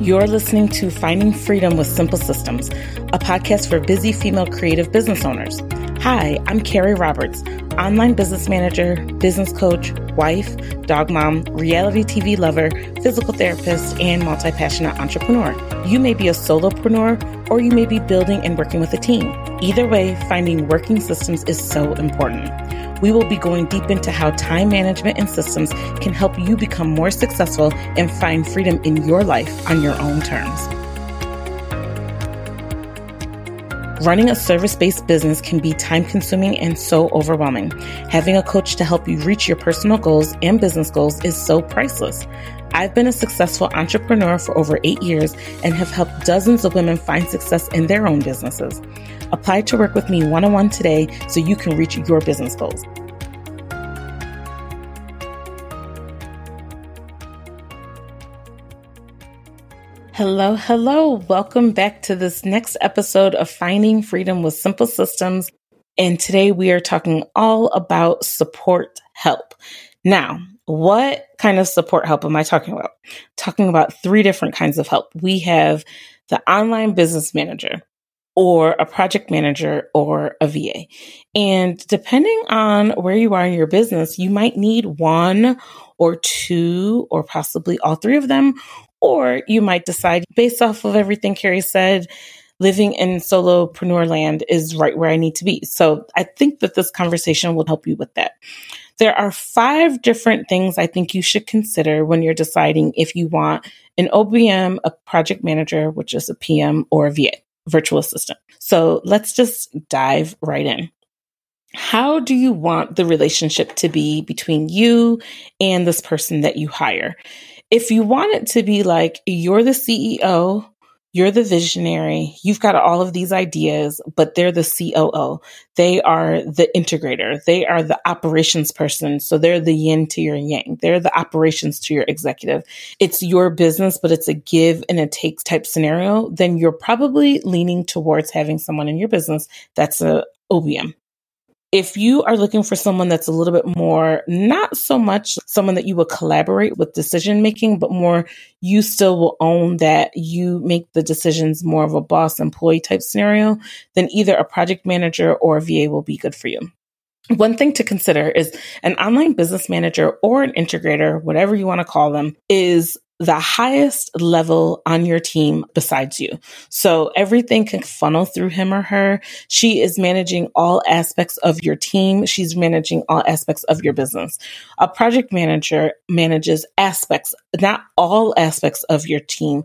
You're listening to Finding Freedom with Simple Systems, a podcast for busy female creative business owners. Hi, I'm Carrie Roberts, online business manager, business coach, wife, dog mom, reality TV lover, physical therapist, and multi passionate entrepreneur. You may be a solopreneur or you may be building and working with a team. Either way, finding working systems is so important. We will be going deep into how time management and systems can help you become more successful and find freedom in your life on your own terms. Running a service based business can be time consuming and so overwhelming. Having a coach to help you reach your personal goals and business goals is so priceless. I've been a successful entrepreneur for over eight years and have helped dozens of women find success in their own businesses. Apply to work with me one on one today so you can reach your business goals. Hello, hello. Welcome back to this next episode of Finding Freedom with Simple Systems. And today we are talking all about support help. Now, what kind of support help am I talking about? Talking about three different kinds of help. We have the online business manager, or a project manager or a VA. And depending on where you are in your business, you might need one or two or possibly all three of them. Or you might decide based off of everything Carrie said, living in solopreneur land is right where I need to be. So I think that this conversation will help you with that. There are five different things I think you should consider when you're deciding if you want an OBM, a project manager, which is a PM, or a VA virtual assistant. So let's just dive right in. How do you want the relationship to be between you and this person that you hire? If you want it to be like you're the CEO you're the visionary. You've got all of these ideas, but they're the COO. They are the integrator. They are the operations person. So they're the yin to your yang. They're the operations to your executive. It's your business, but it's a give and a take type scenario. Then you're probably leaning towards having someone in your business that's a OBM if you are looking for someone that's a little bit more, not so much someone that you will collaborate with decision making, but more you still will own that you make the decisions more of a boss employee type scenario, then either a project manager or a VA will be good for you. One thing to consider is an online business manager or an integrator, whatever you want to call them, is the highest level on your team besides you. So everything can funnel through him or her. She is managing all aspects of your team. She's managing all aspects of your business. A project manager manages aspects, not all aspects of your team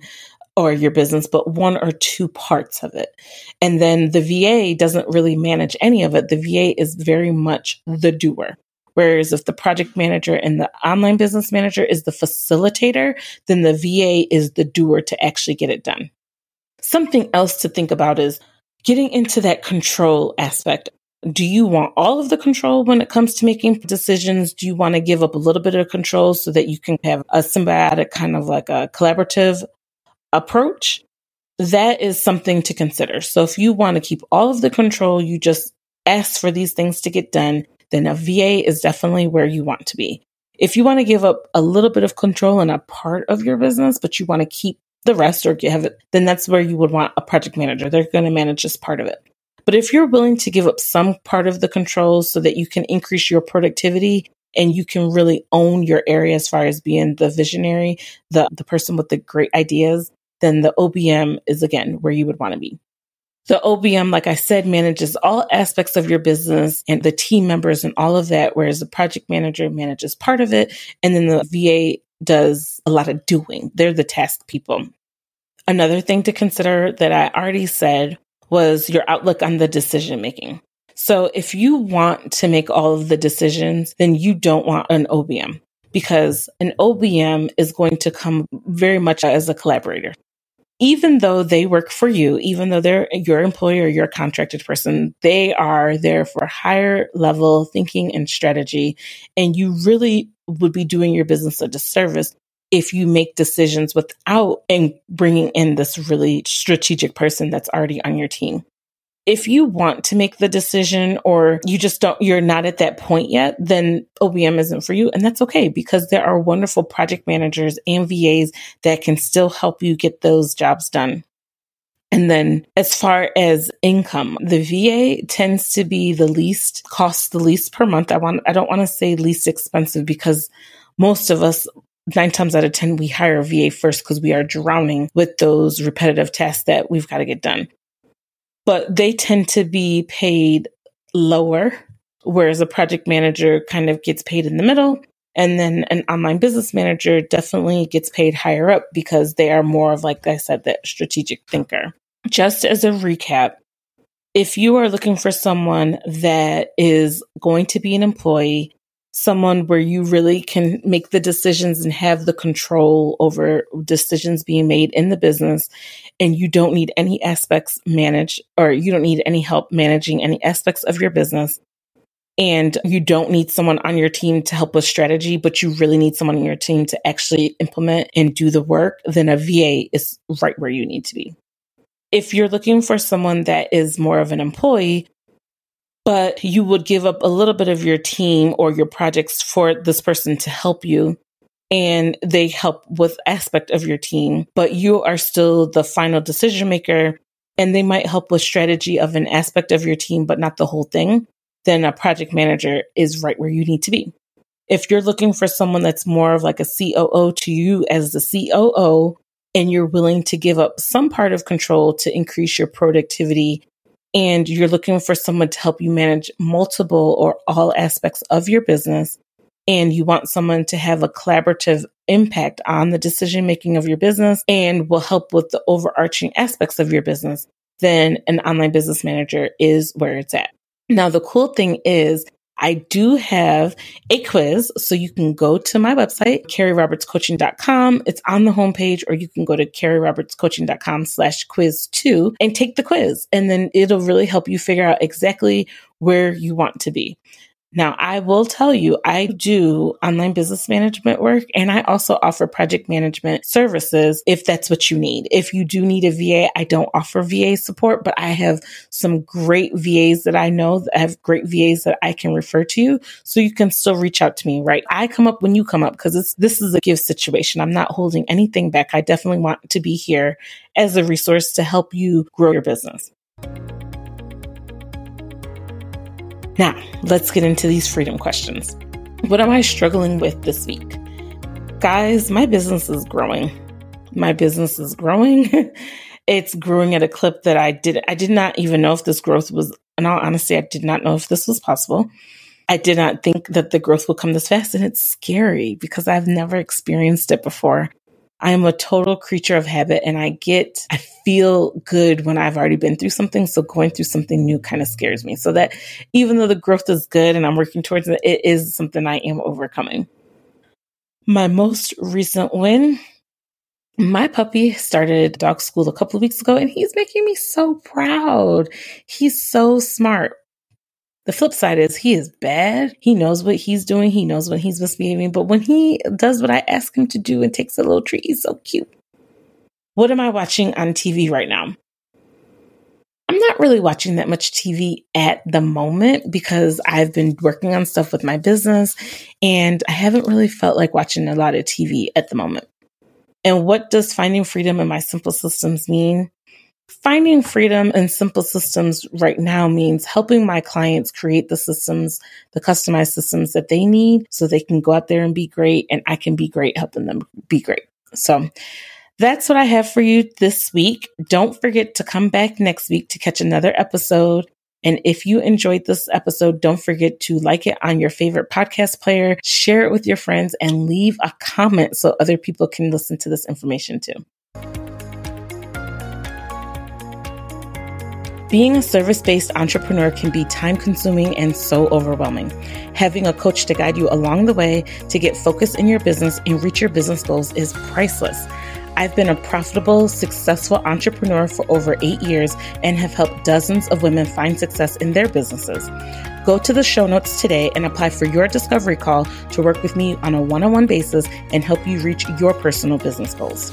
or your business, but one or two parts of it. And then the VA doesn't really manage any of it. The VA is very much the doer. Whereas if the project manager and the online business manager is the facilitator, then the VA is the doer to actually get it done. Something else to think about is getting into that control aspect. Do you want all of the control when it comes to making decisions? Do you want to give up a little bit of control so that you can have a symbiotic kind of like a collaborative approach? That is something to consider. So if you want to keep all of the control, you just ask for these things to get done then a VA is definitely where you want to be. If you want to give up a little bit of control in a part of your business, but you want to keep the rest or have it, then that's where you would want a project manager. They're going to manage just part of it. But if you're willing to give up some part of the controls so that you can increase your productivity and you can really own your area as far as being the visionary, the, the person with the great ideas, then the OBM is again where you would want to be. The OBM, like I said, manages all aspects of your business and the team members and all of that, whereas the project manager manages part of it. And then the VA does a lot of doing. They're the task people. Another thing to consider that I already said was your outlook on the decision making. So if you want to make all of the decisions, then you don't want an OBM because an OBM is going to come very much as a collaborator even though they work for you, even though they're your employer, your contracted person, they are there for higher level thinking and strategy. And you really would be doing your business a disservice if you make decisions without and bringing in this really strategic person that's already on your team. If you want to make the decision or you just don't, you're not at that point yet, then OBM isn't for you. And that's okay because there are wonderful project managers and VAs that can still help you get those jobs done. And then as far as income, the VA tends to be the least cost the least per month. I want I don't want to say least expensive because most of us nine times out of 10, we hire a VA first because we are drowning with those repetitive tasks that we've got to get done. But they tend to be paid lower, whereas a project manager kind of gets paid in the middle. And then an online business manager definitely gets paid higher up because they are more of, like I said, that strategic thinker just as a recap, if you are looking for someone that is going to be an employee, someone where you really can make the decisions and have the control over decisions being made in the business, and you don't need any aspects managed, or you don't need any help managing any aspects of your business, and you don't need someone on your team to help with strategy, but you really need someone on your team to actually implement and do the work, then a VA is right where you need to be. If you're looking for someone that is more of an employee, but you would give up a little bit of your team or your projects for this person to help you. And they help with aspect of your team, but you are still the final decision maker. And they might help with strategy of an aspect of your team, but not the whole thing, then a project manager is right where you need to be. If you're looking for someone that's more of like a COO to you as the COO and you're willing to give up some part of control to increase your productivity and you're looking for someone to help you manage multiple or all aspects of your business and you want someone to have a collaborative impact on the decision making of your business and will help with the overarching aspects of your business, then an online business manager is where it's at. Now, the cool thing is I do have a quiz. So you can go to my website, carrierobertscoaching.com. It's on the homepage, or you can go to carrierobertscoaching.com slash quiz two and take the quiz. And then it'll really help you figure out exactly where you want to be. Now, I will tell you, I do online business management work and I also offer project management services if that's what you need. If you do need a VA, I don't offer VA support, but I have some great VAs that I know that have great VAs that I can refer to you. So you can still reach out to me, right? I come up when you come up because this is a give situation. I'm not holding anything back. I definitely want to be here as a resource to help you grow your business. Now, let's get into these freedom questions. What am I struggling with this week? Guys, my business is growing. My business is growing. it's growing at a clip that I did I did not even know if this growth was in all honesty, I did not know if this was possible. I did not think that the growth would come this fast and it's scary because I've never experienced it before. I am a total creature of habit and I get, I feel good when I've already been through something. So going through something new kind of scares me. So that even though the growth is good and I'm working towards it, it is something I am overcoming. My most recent win my puppy started dog school a couple of weeks ago and he's making me so proud. He's so smart. The flip side is he is bad. He knows what he's doing. He knows when he's misbehaving. But when he does what I ask him to do and takes a little treat, he's so cute. What am I watching on TV right now? I'm not really watching that much TV at the moment because I've been working on stuff with my business and I haven't really felt like watching a lot of TV at the moment. And what does finding freedom in my simple systems mean? Finding freedom in simple systems right now means helping my clients create the systems, the customized systems that they need so they can go out there and be great and I can be great helping them be great. So that's what I have for you this week. Don't forget to come back next week to catch another episode. And if you enjoyed this episode, don't forget to like it on your favorite podcast player, share it with your friends, and leave a comment so other people can listen to this information too. Being a service based entrepreneur can be time consuming and so overwhelming. Having a coach to guide you along the way to get focused in your business and reach your business goals is priceless. I've been a profitable, successful entrepreneur for over eight years and have helped dozens of women find success in their businesses. Go to the show notes today and apply for your discovery call to work with me on a one on one basis and help you reach your personal business goals.